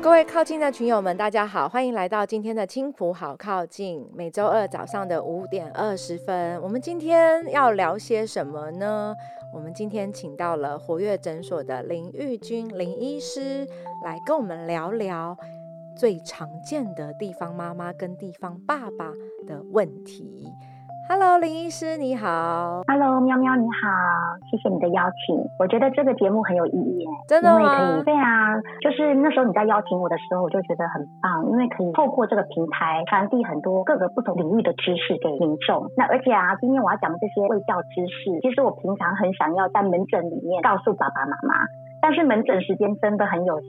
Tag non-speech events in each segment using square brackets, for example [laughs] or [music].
各位靠近的群友们，大家好，欢迎来到今天的青浦好靠近。每周二早上的五点二十分，我们今天要聊些什么呢？我们今天请到了活跃诊所的林玉君林医师来跟我们聊聊最常见的地方妈妈跟地方爸爸的问题。Hello，林医师你好。Hello，喵喵你好，谢谢你的邀请。我觉得这个节目很有意义，真的吗？可以，对啊，就是那时候你在邀请我的时候，我就觉得很棒，因为可以透过这个平台传递很多各个不同领域的知识给民众。那而且啊，今天我要讲的这些卫教知识，其实我平常很想要在门诊里面告诉爸爸妈妈。但是门诊时间真的很有限，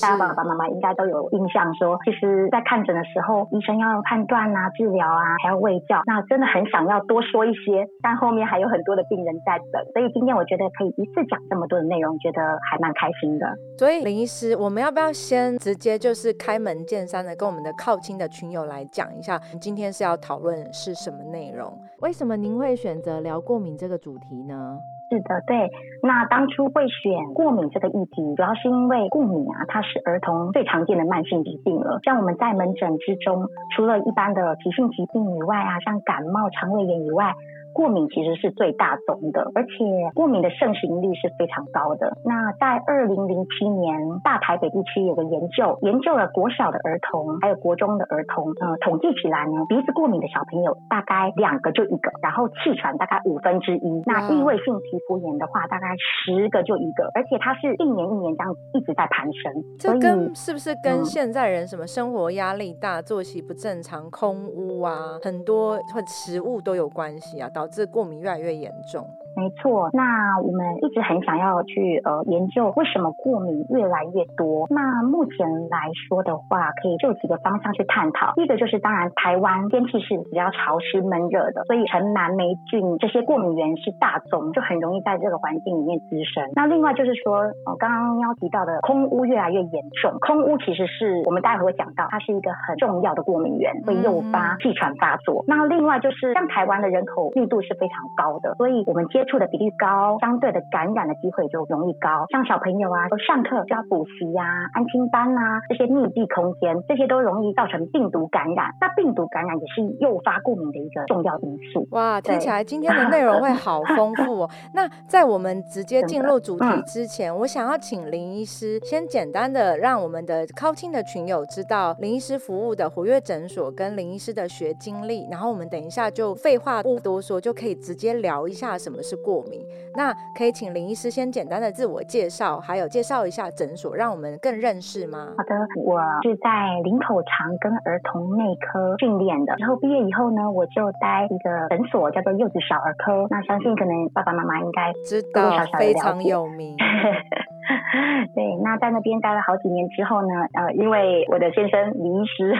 大家爸爸妈妈应该都有印象，说其实，在看诊的时候，医生要判断啊、治疗啊，还要喂教，那真的很想要多说一些，但后面还有很多的病人在等，所以今天我觉得可以一次讲这么多的内容，觉得还蛮开心的。所以林医师，我们要不要先直接就是开门见山的跟我们的靠亲的群友来讲一下，今天是要讨论是什么内容？为什么您会选择聊过敏这个主题呢？是的，对。那当初会选过敏这个议题，主要是因为过敏啊，它是儿童最常见的慢性疾病了。像我们在门诊之中，除了一般的急性疾病以外啊，像感冒、肠胃炎以外。过敏其实是最大宗的，而且过敏的盛行率是非常高的。那在二零零七年，大台北地区有个研究，研究了国小的儿童还有国中的儿童，呃，统计起来呢，鼻子过敏的小朋友大概两个就一个，然后气喘大概五分之一，那异位性皮肤炎的话大概十个就一个，而且它是一年一年这样一直在攀升。这跟是不是跟现在人什么生活压力大、作息不正常、空污啊，很多或食物都有关系啊？导导致过敏越来越严重。没错，那我们一直很想要去呃研究为什么过敏越来越多。那目前来说的话，可以就几个方向去探讨。第一个就是，当然台湾天气是比较潮湿闷热的，所以尘螨霉菌这些过敏源是大宗，就很容易在这个环境里面滋生。那另外就是说，呃，刚刚要提到的空污越来越严重，空污其实是我们待会会讲到，它是一个很重要的过敏源，会诱发气喘发作。那另外就是像台湾的人口密度是非常高的，所以我们接触的比例高，相对的感染的机会就容易高。像小朋友啊，上课就要补习呀、安心班啊，这些密闭空间，这些都容易造成病毒感染。那病毒感染也是诱发过敏的一个重要因素。哇，听起来今天的内容会好丰富哦。[laughs] 那在我们直接进入主题之前，我想要请林医师先简单的让我们的靠近的群友知道林医师服务的活跃诊所跟林医师的学经历，然后我们等一下就废话不多说，就可以直接聊一下什么是。过敏，那可以请林医师先简单的自我介绍，还有介绍一下诊所，让我们更认识吗？好的，我是在林口长跟儿童内科训练的，然后毕业以后呢，我就待一个诊所，叫做柚子小儿科。那相信可能爸爸妈妈应该知道，非常有名。[laughs] [laughs] [laughs] [laughs] 对，那在那边待了好几年之后呢，呃，因为我的先生李医师，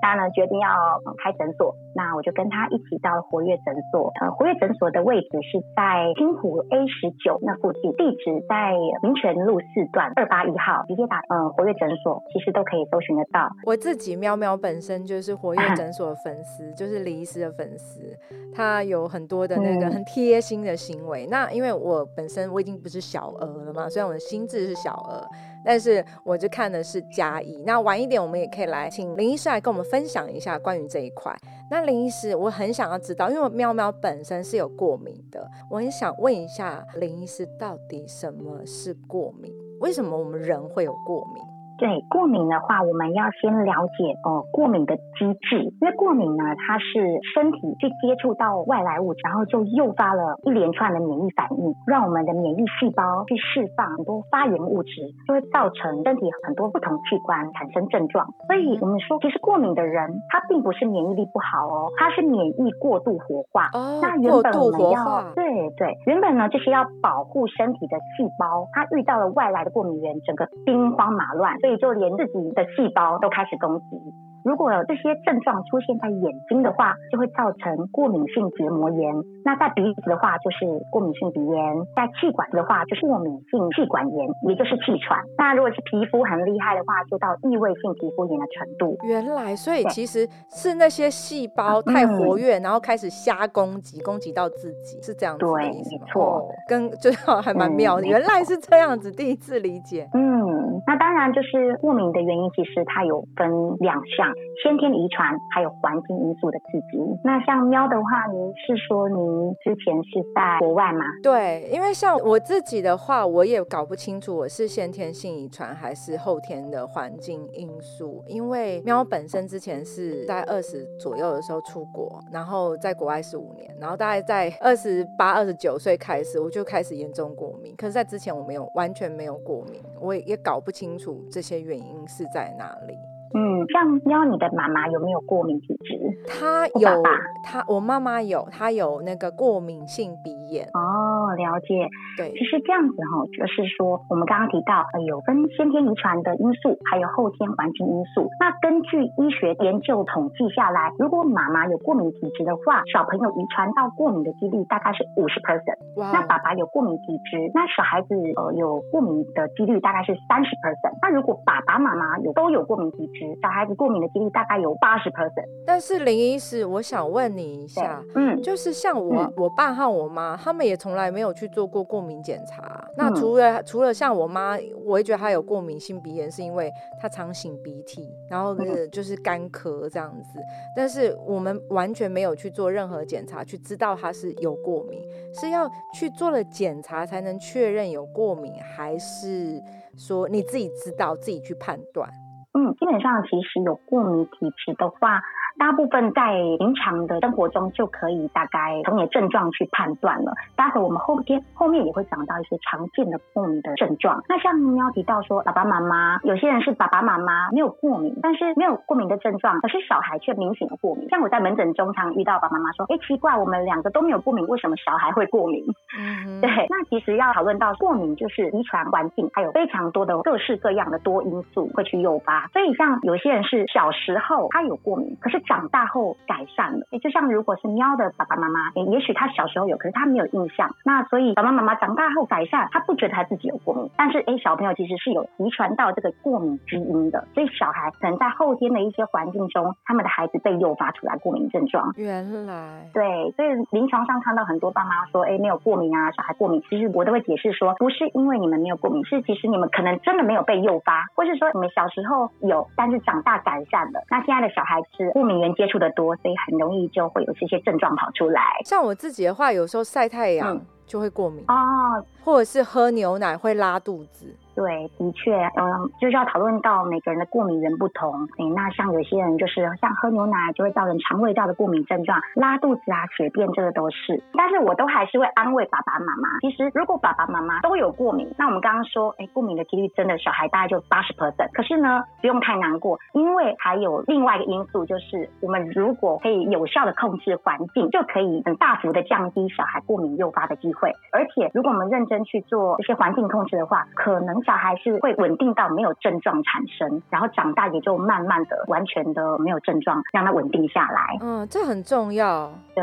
他呢决定要开诊所，那我就跟他一起到了活跃诊所。呃，活跃诊所的位置是在金湖 A 十九那附近，地址在民权路四段二八一号，直接打呃活跃诊所，其实都可以搜寻得到。我自己喵喵本身就是活跃诊所的 [laughs] 粉丝，就是李医师的粉丝，他有很多的那个很贴心的行为。那因为我本身我已经不是小儿了嘛，虽然我。心智是小儿，但是我就看的是加一。那晚一点，我们也可以来请林医师来跟我们分享一下关于这一块。那林医师，我很想要知道，因为喵喵本身是有过敏的，我很想问一下林医师，到底什么是过敏？为什么我们人会有过敏？对过敏的话，我们要先了解哦过敏的机制，因为过敏呢，它是身体去接触到外来物，然后就诱发了一连串的免疫反应，让我们的免疫细胞去释放很多发炎物质，就会造成身体很多不同器官产生症状。所以我们说，其实过敏的人他并不是免疫力不好哦，他是免疫过度活化。哦，那原本我们要对对，原本呢就是要保护身体的细胞，它遇到了外来的过敏源，整个兵荒马乱，所以。就连自己的细胞都开始攻击。如果这些症状出现在眼睛的话，就会造成过敏性结膜炎；那在鼻子的话，就是过敏性鼻炎；在气管的话，就是过敏性气管炎，也就是气喘。那如果是皮肤很厉害的话，就到异位性皮肤炎的程度。原来，所以其实是那些细胞太活跃，然后开始瞎攻击，攻击到自己，是这样子对，没错，跟 [laughs] 就是还蛮妙的。原来是这样子，第一次理解。嗯，那当然就是过敏的原因，其实它有分两项：先天遗传，还有环境因素的刺激。那像喵的话，您是说您之前是在国外吗？对，因为像我自己的话，我也搞不清楚我是先天性遗传还是后天的环境因素。因为喵本身之前是在二十左右的时候出国，然后在国外是五年，然后大概在二十八、二十九岁开始，我就开始严重过敏。可是，在之前我没有完全没有过敏，我也也搞不清楚这些原因是在哪里。嗯，像喵，你的妈妈有没有过敏体质？她有，她我妈妈有，她有那个过敏性鼻炎。哦，了解。对，其实这样子哈，就是说我们刚刚提到，呃，有分先天遗传的因素，还有后天环境因素。那根据医学研究统计下来，如果妈妈有过敏体质的话，小朋友遗传到过敏的几率大概是五十 percent。哇。那爸爸有过敏体质，那小孩子呃有过敏的几率大概是三十 percent。那如果爸爸妈妈有都有过敏体质，小孩子过敏的几率大概有八十 percent，但是林医师，我想问你一下，嗯，就是像我我爸和我妈，他们也从来没有去做过过敏检查。那除了除了像我妈，我也觉得她有过敏性鼻炎，是因为她常擤鼻涕，然后就是干咳这样子。但是我们完全没有去做任何检查，去知道她是有过敏，是要去做了检查才能确认有过敏，还是说你自己知道自己去判断？嗯，基本上其实有过敏体质的话。大部分在平常的生活中就可以大概从你的症状去判断了。待会我们后天后面也会讲到一些常见的过敏的症状。那像你要提到说爸爸妈妈，有些人是爸爸妈妈没有过敏，但是没有过敏的症状，可是小孩却明显的过敏。像我在门诊中常遇到爸爸妈妈说，哎，奇怪，我们两个都没有过敏，为什么小孩会过敏？嗯，对。那其实要讨论到过敏，就是遗传、环境，还有非常多的各式各样的多因素会去诱发。所以像有些人是小时候他有过敏，可是长大后改善了，也就像如果是喵的爸爸妈妈，也许他小时候有，可是他没有印象。那所以爸爸妈妈长大后改善，他不觉得他自己有过敏，但是哎，小朋友其实是有遗传到这个过敏基因的，所以小孩可能在后天的一些环境中，他们的孩子被诱发出来过敏症状。原来对，所以临床上看到很多爸妈说，哎，没有过敏啊，小孩过敏，其实我都会解释说，不是因为你们没有过敏，是其实你们可能真的没有被诱发，或是说你们小时候有，但是长大改善了。那现在的小孩子过敏源接触的多，所以很容易就会有这些症状跑出来。像我自己的话，有时候晒太阳就会过敏哦，或者是喝牛奶会拉肚子。对，的确，嗯，就是要讨论到每个人的过敏源不同。哎，那像有些人就是像喝牛奶就会造成肠胃道的过敏症状，拉肚子啊、血便，这个都是。但是我都还是会安慰爸爸妈妈，其实如果爸爸妈妈都有过敏，那我们刚刚说，哎，过敏的几率真的小孩大概就八十 percent。可是呢，不用太难过，因为还有另外一个因素，就是我们如果可以有效的控制环境，就可以很大幅的降低小孩过敏诱发的机会。而且如果我们认真去做这些环境控制的话，可能。小孩是会稳定到没有症状产生，然后长大也就慢慢的完全的没有症状，让它稳定下来。嗯，这很重要。对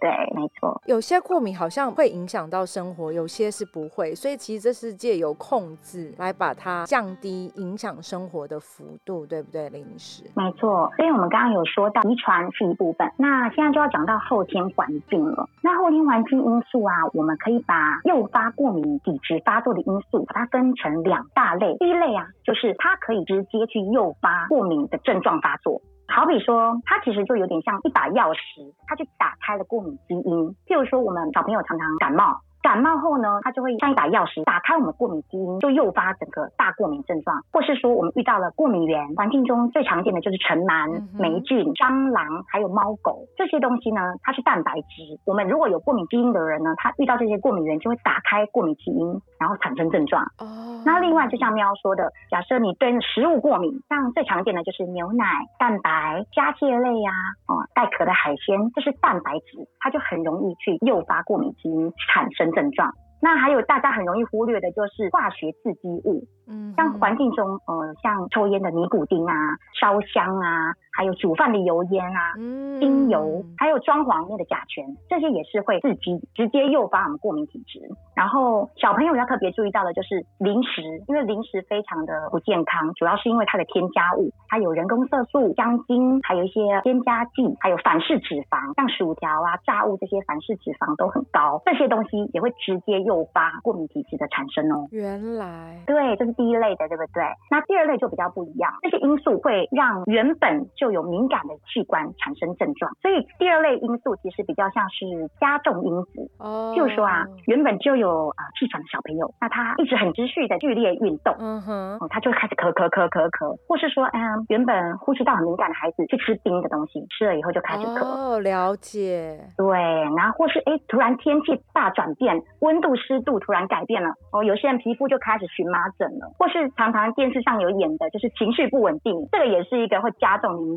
对，没错。有些过敏好像会影响到生活，有些是不会，所以其实这是借由控制来把它降低影响生活的幅度，对不对？零食。没错。所以我们刚刚有说到遗传是一部分，那现在就要讲到后天环境了。那后天环境因素啊，我我们可以把诱发过敏体质发作的因素，把它分成。两大类，第一类啊，就是它可以直接去诱发过敏的症状发作，好比说，它其实就有点像一把钥匙，它去打开了过敏基因。譬如说，我们小朋友常常感冒。感冒后呢，它就会像一把钥匙，打开我们过敏基因，就诱发整个大过敏症状。或是说，我们遇到了过敏源，环境中最常见的就是尘螨、霉菌、蟑螂，还有猫狗这些东西呢，它是蛋白质。我们如果有过敏基因的人呢，他遇到这些过敏源就会打开过敏基因，然后产生症状。哦。那另外，就像喵说的，假设你对食物过敏，像最常见的就是牛奶、蛋白、虾蟹类呀，哦，带壳的海鲜，这是蛋白质，它就很容易去诱发过敏基因产生。症状，那还有大家很容易忽略的就是化学刺激物，嗯，像环境中，呃，像抽烟的尼古丁啊、烧香啊，还有煮饭的油烟啊、精油，还有装潢内的甲醛，这些也是会刺激，直接诱发我们过敏体质。然后小朋友要特别注意到的就是零食，因为零食非常的不健康，主要是因为它的添加物，它有人工色素、香精，还有一些添加剂，还有反式脂肪，像薯条啊、炸物这些反式脂肪都很高，这些东西也会直接诱发过敏体质的产生哦。原来，对，这是第一类的，对不对？那第二类就比较不一样，这些因素会让原本就有敏感的器官产生症状，所以第二类因素其实比较像是加重因子。哦，就是说啊，原本就有。有啊气喘的小朋友，那他一直很持续的剧烈运动，嗯哼，他就开始咳咳咳咳咳，或是说，嗯，原本呼吸道很敏感的孩子去吃冰的东西，吃了以后就开始咳。哦，了解。对，然后或是哎，突然天气大转变，温度湿度突然改变了，哦，有些人皮肤就开始荨麻疹了，或是常常电视上有演的，就是情绪不稳定，这个也是一个会加重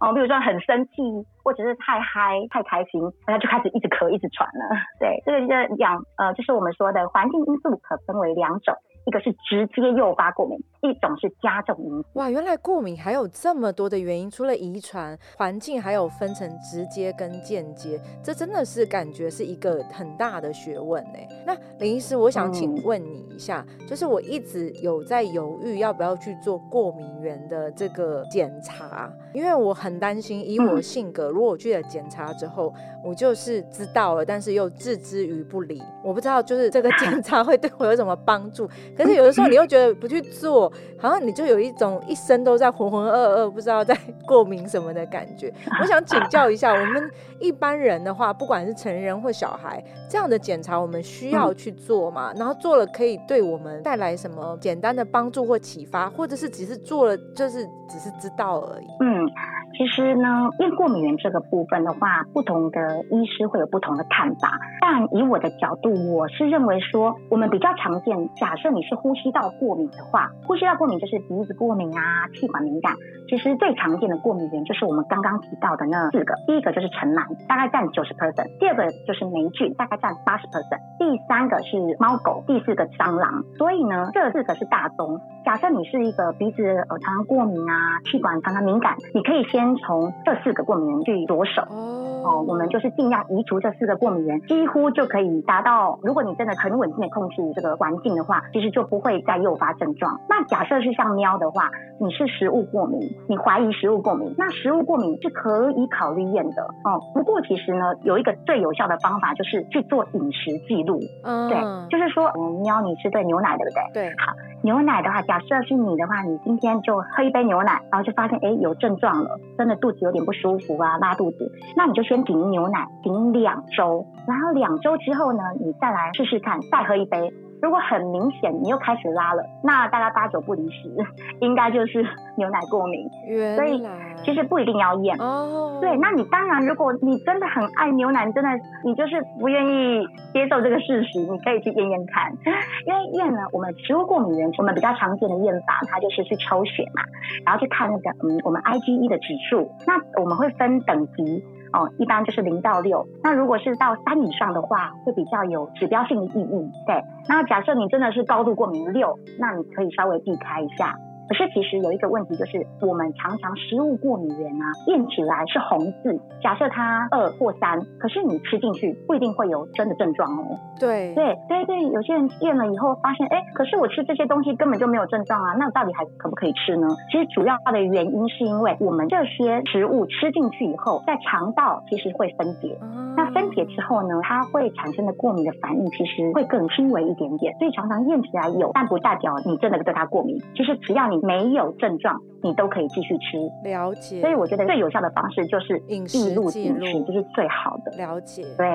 哦，比如说很生气，或者是太嗨、太开心，那就开始一直咳、一直喘了。[laughs] 对，这个就两呃，就是我们说的环境因素可分为两种。一个是直接诱发过敏，一种是加重因哇，原来过敏还有这么多的原因，除了遗传、环境，还有分成直接跟间接，这真的是感觉是一个很大的学问呢。那林医师，我想请问你一下，就是我一直有在犹豫要不要去做过敏源的这个检查，因为我很担心，以我性格，如果我去了检查之后，我就是知道了，但是又置之于不理，我不知道就是这个检查 [laughs] 会对我有什么帮助。可是有的时候你又觉得不去做，好像你就有一种一生都在浑浑噩噩，不知道在 [laughs] 过敏什么的感觉。我想请教一下，我们一般人的话，不管是成人或小孩，这样的检查我们需要去做吗？然后做了可以对我们带来什么简单的帮助或启发，或者是只是做了就是只是知道而已？嗯。其实呢，验过敏源这个部分的话，不同的医师会有不同的看法。但以我的角度，我是认为说，我们比较常见，假设你是呼吸道过敏的话，呼吸道过敏就是鼻子过敏啊，气管敏感。其实最常见的过敏源就是我们刚刚提到的那四个，第一个就是尘螨，大概占九十 percent；第二个就是霉菌，大概占八十 percent；第三个是猫狗；第四个蟑螂。所以呢，这四个是大宗。假设你是一个鼻子呃常常过敏啊，气管常常敏感，你可以先。从这四个过敏源去着手哦，我们就是尽量移除这四个过敏源，几乎就可以达到。如果你真的很稳定的控制这个环境的话，其实就不会再诱发症状。那假设是像喵的话，你是食物过敏，你怀疑食物过敏，那食物过敏是可以考虑验的哦。不过其实呢，有一个最有效的方法就是去做饮食记录。嗯，对，就是说，嗯，喵，你是对牛奶对不对？对，好，牛奶的话，假设是你的话，你今天就喝一杯牛奶，然后就发现哎有症状了。真的肚子有点不舒服啊，拉肚子，那你就先停牛奶，停两周，然后两周之后呢，你再来试试看，再喝一杯。如果很明显你又开始拉了，那大概八九不离十，应该就是牛奶过敏。所以其实不一定要验哦。对，那你当然，如果你真的很爱牛奶，真的你就是不愿意接受这个事实，你可以去验验看。因为验呢，我们食物过敏源，我们比较常见的验法，它就是去抽血嘛，然后去看那个嗯我们 IgE 的指数。那我们会分等级。哦，一般就是零到六。那如果是到三以上的话，会比较有指标性的意义。对，那假设你真的是高度过敏六，那你可以稍微避开一下。可是其实有一个问题，就是我们常常食物过敏源啊，验起来是红字，假设它二或三，可是你吃进去不一定会有真的症状哦。对对对对，有些人验了以后发现，哎，可是我吃这些东西根本就没有症状啊，那到底还可不可以吃呢？其实主要的原因是因为我们这些食物吃进去以后，在肠道其实会分解，那分解之后呢，它会产生的过敏的反应其实会更轻微一点点，所以常常验起来有，但不代表你真的对它过敏。其实只要你没有症状，你都可以继续吃。了解。所以我觉得最有效的方式就是饮食记录，就是最好的。了解。对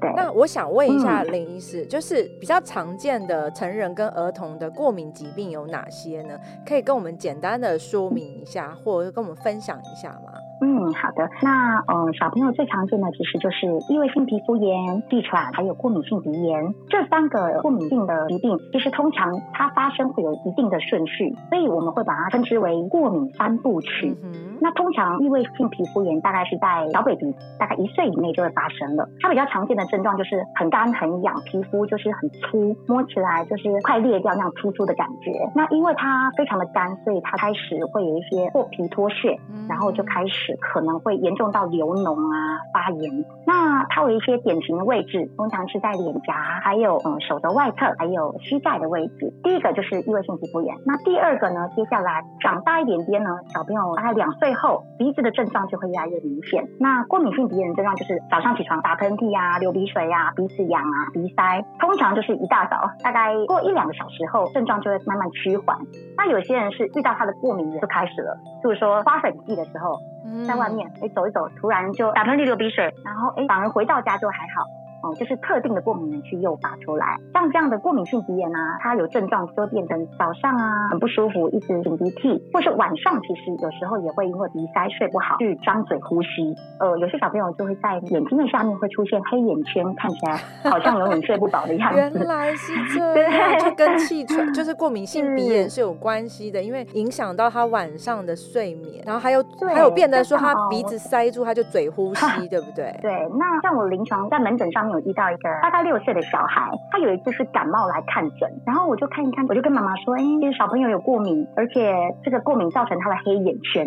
对。那我想问一下林医师，就是比较常见的成人跟儿童的过敏疾病有哪些呢？可以跟我们简单的说明一下，或者跟我们分享一下吗？嗯，好的。那嗯，小朋友最常见的其实就是异位性皮肤炎、气喘，还有过敏性鼻炎这三个过敏性的疾病。其实通常它发生会有一定的顺序，所以我们会把它称之为过敏三部曲。那通常异位性皮肤炎大概是在小 baby 大概一岁以内就会发生了。它比较常见的症状就是很干很痒，皮肤就是很粗，摸起来就是快裂掉那样粗粗的感觉。那因为它非常的干，所以它开始会有一些破皮脱屑，然后就开始可能会严重到流脓啊、发炎。那它有一些典型的位置，通常是在脸颊，还有嗯手的外侧，还有膝盖的位置。第一个就是异位性皮肤炎。那第二个呢，接下来长大一点点呢，小朋友大概两岁后，鼻子的症状就会越来越明显。那过敏性鼻炎症状就是早上起床打喷嚏啊、流鼻水啊、鼻子痒啊、鼻塞，通常就是一大早，大概过一两个小时后，症状就会慢慢趋缓。那有些人是遇到他的过敏源就开始了，就是说花粉季的时候，在外面哎走一走，突然就打喷嚏、流鼻水，然后哎反而回到家就还好。哦，就是特定的过敏源去诱发出来，像这样的过敏性鼻炎啊，它有症状就变成早上啊很不舒服，一直擤鼻涕，或是晚上其实有时候也会因为鼻塞睡不好去张嘴呼吸。呃，有些小朋友就会在眼睛的下面会出现黑眼圈，看起来好像永远睡不饱的样子。[laughs] 原来是这样，[laughs] 就跟气喘就是过敏性鼻炎是有关系的，因为影响到他晚上的睡眠，然后还有还有变得说他鼻子塞住，他就嘴呼吸，[laughs] 对不对？对，那像我临床在门诊上面。有遇到一个大概六岁的小孩，他有一次是感冒来看诊，然后我就看一看，我就跟妈妈说，哎，这个小朋友有过敏，而且这个过敏造成他的黑眼圈，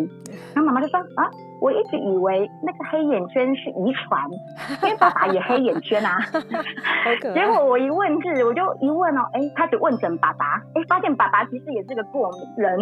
然后妈妈就说啊。我一直以为那个黑眼圈是遗传，[laughs] 因为爸爸也黑眼圈啊。结果我一问是，我就一问哦，哎，开始问诊爸爸，哎，发现爸爸其实也是个过敏人，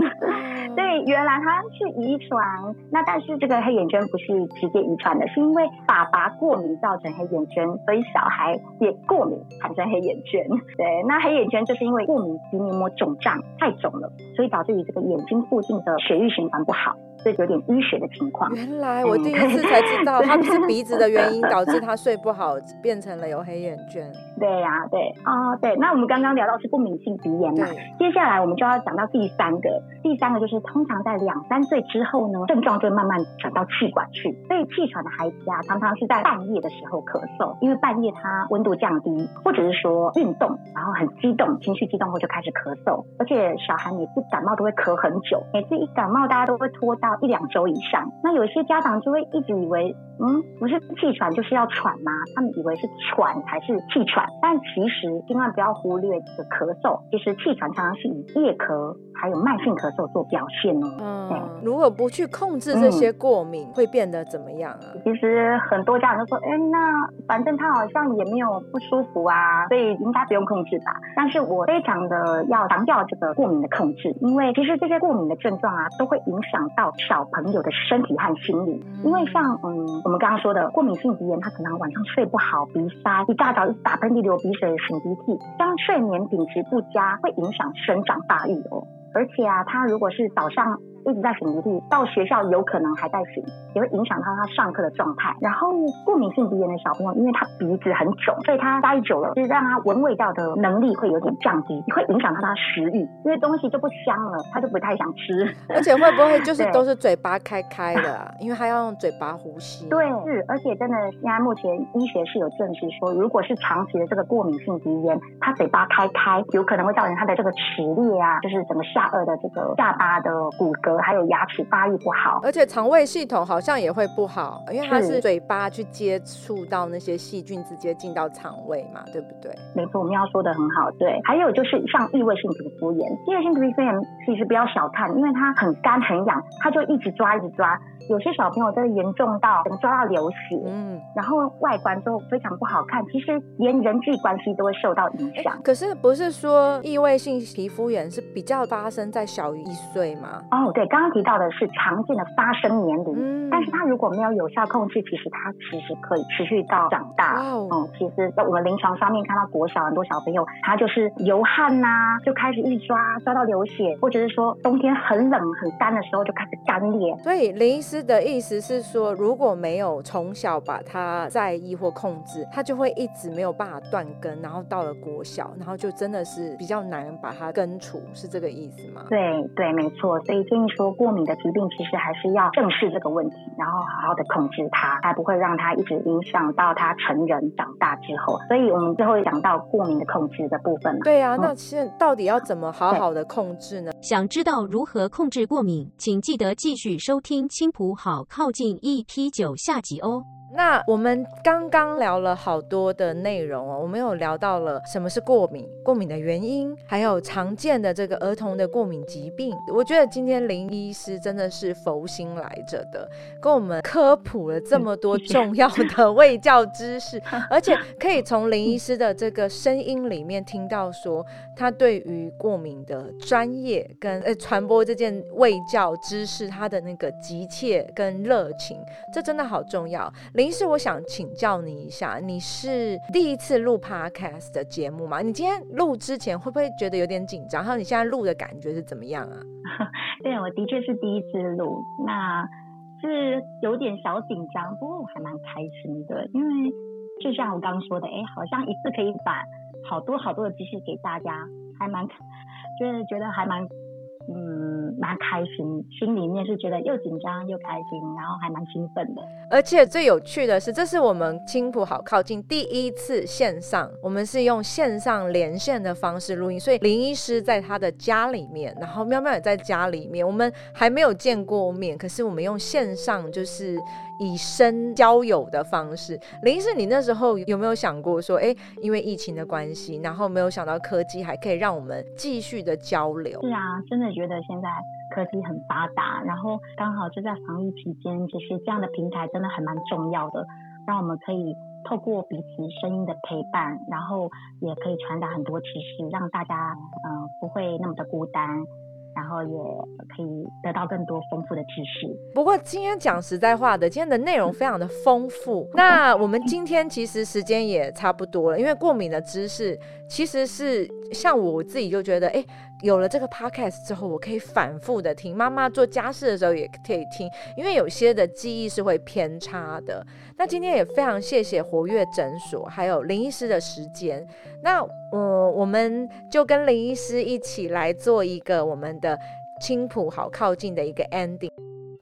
所以原来他是遗传。那但是这个黑眼圈不是直接遗传的，是因为爸爸过敏造成黑眼圈，所以小孩也过敏产生黑眼圈。对，那黑眼圈就是因为过敏及黏膜肿胀太肿了，所以导致于这个眼睛附近的血液循环不好。这有点淤血的情况。原来我第一次才知道，他不是鼻子的原因 [laughs] 导致他睡不好，变成了有黑眼圈。对呀，对啊，对。那我们刚刚聊到是过敏性鼻炎嘛，接下来我们就要讲到第三个。第三个就是通常在两三岁之后呢，症状就会慢慢转到气管去。所以气喘的孩子啊，常常是在半夜的时候咳嗽，因为半夜他温度降低，或者是说运动，然后很激动，情绪激动后就开始咳嗽。而且小孩每次感冒都会咳很久，每次一感冒大家都会拖到。一两周以上，那有些家长就会一直以为，嗯，不是气喘就是要喘吗？他们以为是喘才是气喘，但其实千万不要忽略这个咳嗽，其实气喘常常是以夜咳。还有慢性咳嗽做表现哦。嗯，如果不去控制这些过敏，会变得怎么样啊？其实很多家长都说，哎，那反正他好像也没有不舒服啊，所以应该不用控制吧。但是我非常的要强调这个过敏的控制，因为其实这些过敏的症状啊，都会影响到小朋友的身体和心理。因为像嗯，我们刚刚说的过敏性鼻炎，他可能晚上睡不好，鼻塞，一大早就打喷嚏、流鼻水、擤鼻涕，这样睡眠品质不佳，会影响生长发育哦。而且啊，他如果是早上。一直在擤鼻涕，到学校有可能还在擤，也会影响到他上课的状态。然后过敏性鼻炎的小朋友，因为他鼻子很肿，所以他待久了，就是让他闻味道的能力会有点降低，会影响到他食欲，因为东西就不香了，他就不太想吃。而且会不会就 [laughs] 是都是嘴巴开开的？因为他要用嘴巴呼吸。对，是，而且真的现在目前医学是有证实说，如果是长期的这个过敏性鼻炎，他嘴巴开开，有可能会造成他的这个齿裂啊，就是整个下颚的这个下巴的骨骼。还有牙齿发育不好，而且肠胃系统好像也会不好，因为它是嘴巴去接触到那些细菌，直接进到肠胃嘛，对不对？没错，我们要说的很好。对，还有就是像异位性皮肤炎，异位性皮肤炎其实不要小看，因为它很干很痒，它就一直抓一直抓。有些小朋友真的严重到能抓到流血，嗯，然后外观都非常不好看，其实连人际关系都会受到影响。可是不是说异位性皮肤炎是比较发生在小于一岁吗？哦，对，刚刚提到的是常见的发生年龄，嗯，但是它如果没有有效控制，其实它其实可以持续到长大。哦，嗯，其实在我们临床上面看到国小很多小朋友，他就是流汗呐，就开始一抓抓到流血，或者是说冬天很冷很干的时候就开始干裂。所以林医师。的意思是说，如果没有从小把他在意或控制，他就会一直没有办法断根，然后到了国小，然后就真的是比较难把它根除，是这个意思吗？对对，没错。所以建议说过敏的疾病，其实还是要正视这个问题，然后好好的控制它，才不会让它一直影响到他成人长大之后。所以我们最后讲到过敏的控制的部分。对啊，那现到底要怎么好好的控制呢？想知道如何控制过敏，请记得继续收听《青浦好靠近 EP 九下集》哦。那我们刚刚聊了好多的内容哦，我们有聊到了什么是过敏，过敏的原因，还有常见的这个儿童的过敏疾病。我觉得今天林医师真的是佛心来着的，跟我们科普了这么多重要的 [laughs] 卫教知识，而且可以从林医师的这个声音里面听到说，他对于过敏的专业跟呃传播这件卫教知识，他的那个急切跟热情，这真的好重要。林林是我想请教你一下，你是第一次录 podcast 的节目吗？你今天录之前会不会觉得有点紧张？然后你现在录的感觉是怎么样啊？[laughs] 对，我的确是第一次录，那是有点小紧张，不过我还蛮开心的，因为就像我刚刚说的，哎，好像一次可以把好多好多的知识给大家，还蛮 [laughs] 就是觉得还蛮。嗯，蛮开心，心里面是觉得又紧张又开心，然后还蛮兴奋的。而且最有趣的是，这是我们青浦好靠近第一次线上，我们是用线上连线的方式录音，所以林医师在他的家里面，然后喵喵也在家里面，我们还没有见过面，可是我们用线上就是以身交友的方式。林医师，你那时候有没有想过说，哎，因为疫情的关系，然后没有想到科技还可以让我们继续的交流？是啊，真的。觉得现在科技很发达，然后刚好就在防疫期间，其实这样的平台真的还蛮重要的，让我们可以透过彼此声音的陪伴，然后也可以传达很多知识，让大家嗯不会那么的孤单。然后也可以得到更多丰富的知识。不过今天讲实在话的，今天的内容非常的丰富。那我们今天其实时间也差不多了，因为过敏的知识其实是像我自己就觉得，哎，有了这个 podcast 之后，我可以反复的听。妈妈做家事的时候也可以听，因为有些的记忆是会偏差的。那今天也非常谢谢活跃诊所还有林医师的时间。那呃，我们就跟林医师一起来做一个我们的青浦好靠近的一个 ending。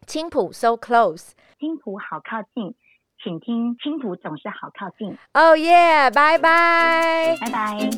青浦 so close，青浦好靠近，请听青浦总是好靠近。哦耶，拜拜，拜拜。